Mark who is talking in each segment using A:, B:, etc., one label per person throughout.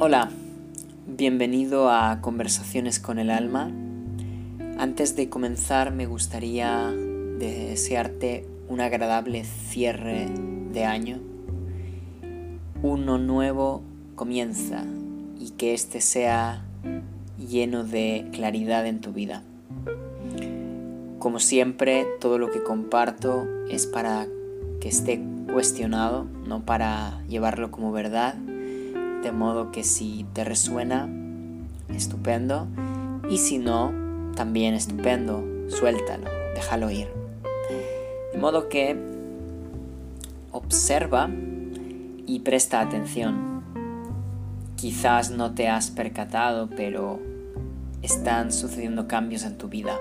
A: Hola, bienvenido a Conversaciones con el Alma. Antes de comenzar me gustaría desearte un agradable cierre de año. Uno nuevo comienza y que este sea lleno de claridad en tu vida. Como siempre, todo lo que comparto es para que esté cuestionado, no para llevarlo como verdad de modo que si te resuena, estupendo. Y si no, también estupendo. Suéltalo, déjalo ir. De modo que observa y presta atención. Quizás no te has percatado, pero están sucediendo cambios en tu vida.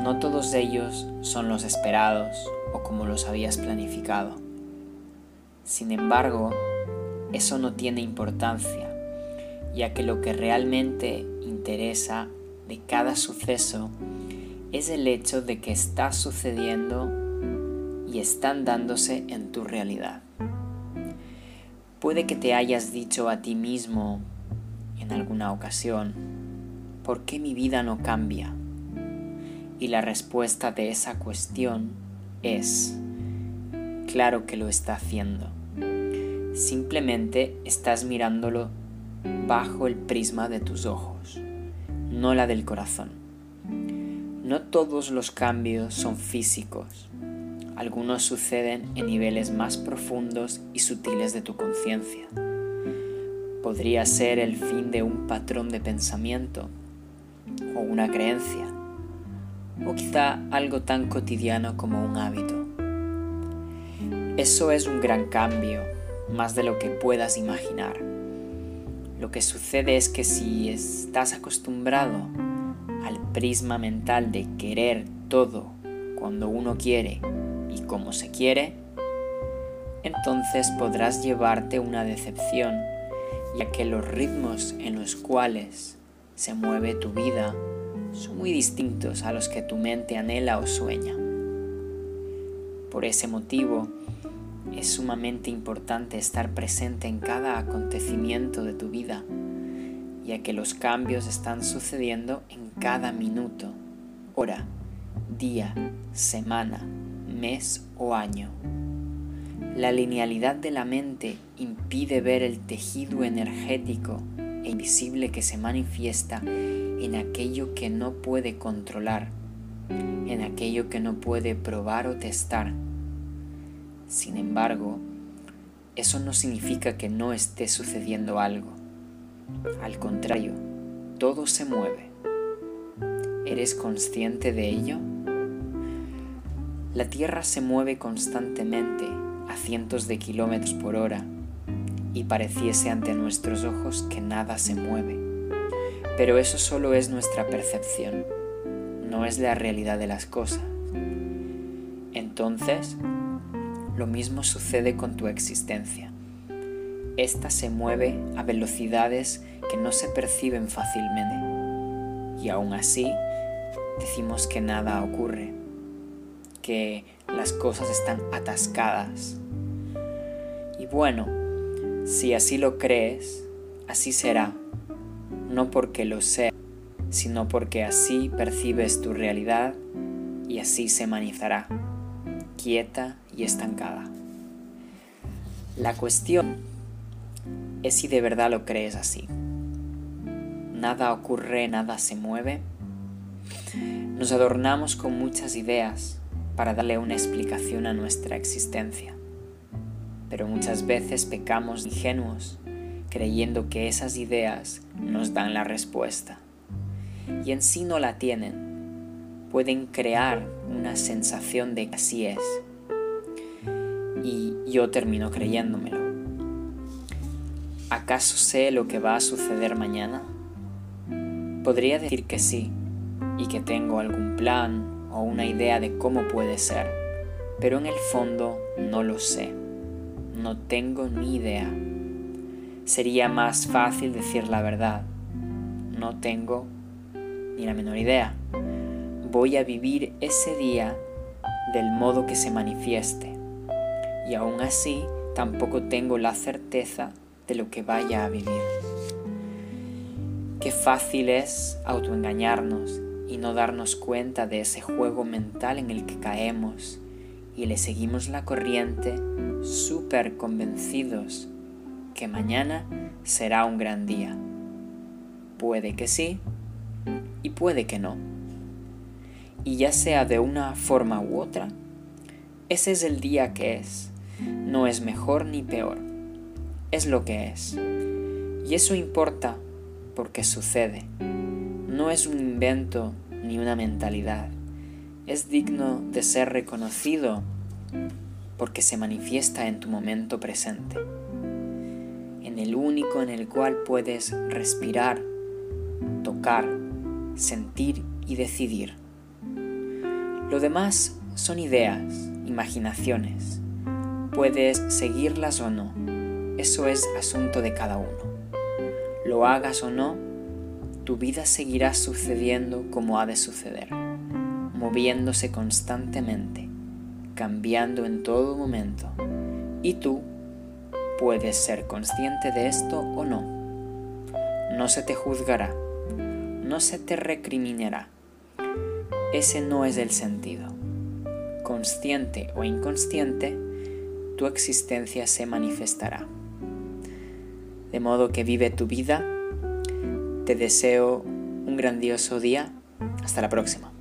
A: No todos ellos son los esperados o como los habías planificado. Sin embargo, eso no tiene importancia, ya que lo que realmente interesa de cada suceso es el hecho de que está sucediendo y están dándose en tu realidad. Puede que te hayas dicho a ti mismo en alguna ocasión, ¿por qué mi vida no cambia? Y la respuesta de esa cuestión es, claro que lo está haciendo. Simplemente estás mirándolo bajo el prisma de tus ojos, no la del corazón. No todos los cambios son físicos. Algunos suceden en niveles más profundos y sutiles de tu conciencia. Podría ser el fin de un patrón de pensamiento o una creencia, o quizá algo tan cotidiano como un hábito. Eso es un gran cambio más de lo que puedas imaginar. Lo que sucede es que si estás acostumbrado al prisma mental de querer todo cuando uno quiere y como se quiere, entonces podrás llevarte una decepción, ya que los ritmos en los cuales se mueve tu vida son muy distintos a los que tu mente anhela o sueña. Por ese motivo, es sumamente importante estar presente en cada acontecimiento de tu vida, ya que los cambios están sucediendo en cada minuto, hora, día, semana, mes o año. La linealidad de la mente impide ver el tejido energético e invisible que se manifiesta en aquello que no puede controlar, en aquello que no puede probar o testar sin embargo, eso no significa que no esté sucediendo algo. Al contrario, todo se mueve. ¿Eres consciente de ello? La Tierra se mueve constantemente a cientos de kilómetros por hora y pareciese ante nuestros ojos que nada se mueve. Pero eso solo es nuestra percepción, no es la realidad de las cosas. Entonces, lo mismo sucede con tu existencia. Esta se mueve a velocidades que no se perciben fácilmente. Y aún así, decimos que nada ocurre, que las cosas están atascadas. Y bueno, si así lo crees, así será, no porque lo sé, sino porque así percibes tu realidad y así se manifestará quieta y estancada. La cuestión es si de verdad lo crees así. Nada ocurre, nada se mueve. Nos adornamos con muchas ideas para darle una explicación a nuestra existencia, pero muchas veces pecamos ingenuos creyendo que esas ideas nos dan la respuesta y en sí no la tienen pueden crear una sensación de que así es. Y yo termino creyéndomelo. ¿Acaso sé lo que va a suceder mañana? Podría decir que sí, y que tengo algún plan o una idea de cómo puede ser, pero en el fondo no lo sé. No tengo ni idea. Sería más fácil decir la verdad. No tengo ni la menor idea voy a vivir ese día del modo que se manifieste. Y aún así tampoco tengo la certeza de lo que vaya a vivir. Qué fácil es autoengañarnos y no darnos cuenta de ese juego mental en el que caemos y le seguimos la corriente súper convencidos que mañana será un gran día. Puede que sí y puede que no. Y ya sea de una forma u otra, ese es el día que es. No es mejor ni peor. Es lo que es. Y eso importa porque sucede. No es un invento ni una mentalidad. Es digno de ser reconocido porque se manifiesta en tu momento presente, en el único en el cual puedes respirar, tocar, sentir y decidir. Lo demás son ideas, imaginaciones. Puedes seguirlas o no. Eso es asunto de cada uno. Lo hagas o no, tu vida seguirá sucediendo como ha de suceder, moviéndose constantemente, cambiando en todo momento. Y tú puedes ser consciente de esto o no. No se te juzgará, no se te recriminará. Ese no es el sentido. Consciente o inconsciente, tu existencia se manifestará. De modo que vive tu vida. Te deseo un grandioso día. Hasta la próxima.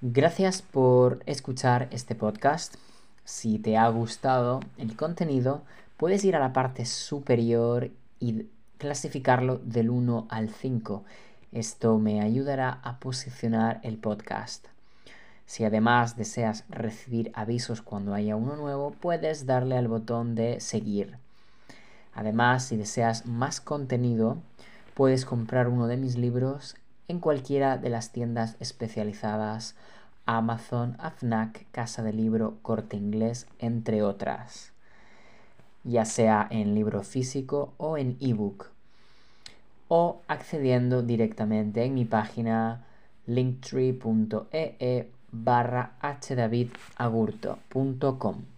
A: Gracias por escuchar este podcast. Si te ha gustado el contenido, puedes ir a la parte superior y clasificarlo del 1 al 5. Esto me ayudará a posicionar el podcast. Si además deseas recibir avisos cuando haya uno nuevo, puedes darle al botón de seguir. Además, si deseas más contenido, puedes comprar uno de mis libros en cualquiera de las tiendas especializadas Amazon, AFNAC, Casa de Libro, Corte Inglés, entre otras, ya sea en libro físico o en ebook, o accediendo directamente en mi página linktree.ee barra hdavidagurto.com.